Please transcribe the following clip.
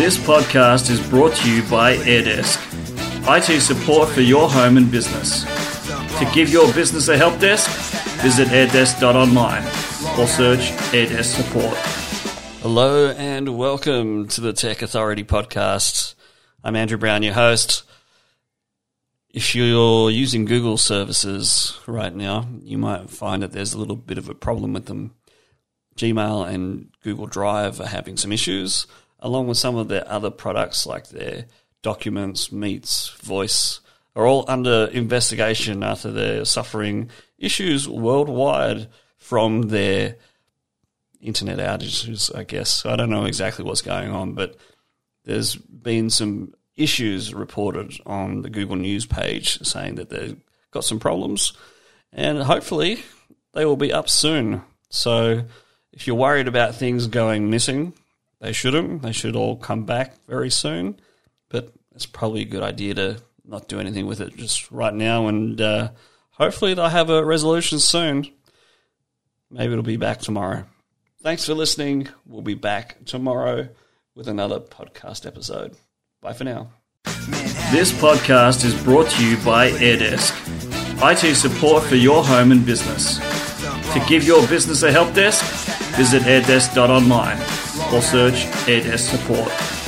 This podcast is brought to you by AirDesk, IT support for your home and business. To give your business a help desk, visit airdesk.online or search AirDesk support. Hello and welcome to the Tech Authority podcast. I'm Andrew Brown, your host. If you're using Google services right now, you might find that there's a little bit of a problem with them. Gmail and Google Drive are having some issues, along with some of their other products like their documents, meets, voice, are all under investigation after they're suffering issues worldwide from their internet outages, I guess. I don't know exactly what's going on, but there's been some issues reported on the Google News page saying that they've got some problems, and hopefully they will be up soon. So if you're worried about things going missing, they shouldn't. They should all come back very soon, but it's probably a good idea to not do anything with it just right now, and uh, hopefully they'll have a resolution soon. Maybe it'll be back tomorrow. Thanks for listening. We'll be back tomorrow with another podcast episode. Bye for now. This podcast is brought to you by AirDesk, IT support for your home and business. To give your business a help desk, visit airdesk.online or search AirDesk support.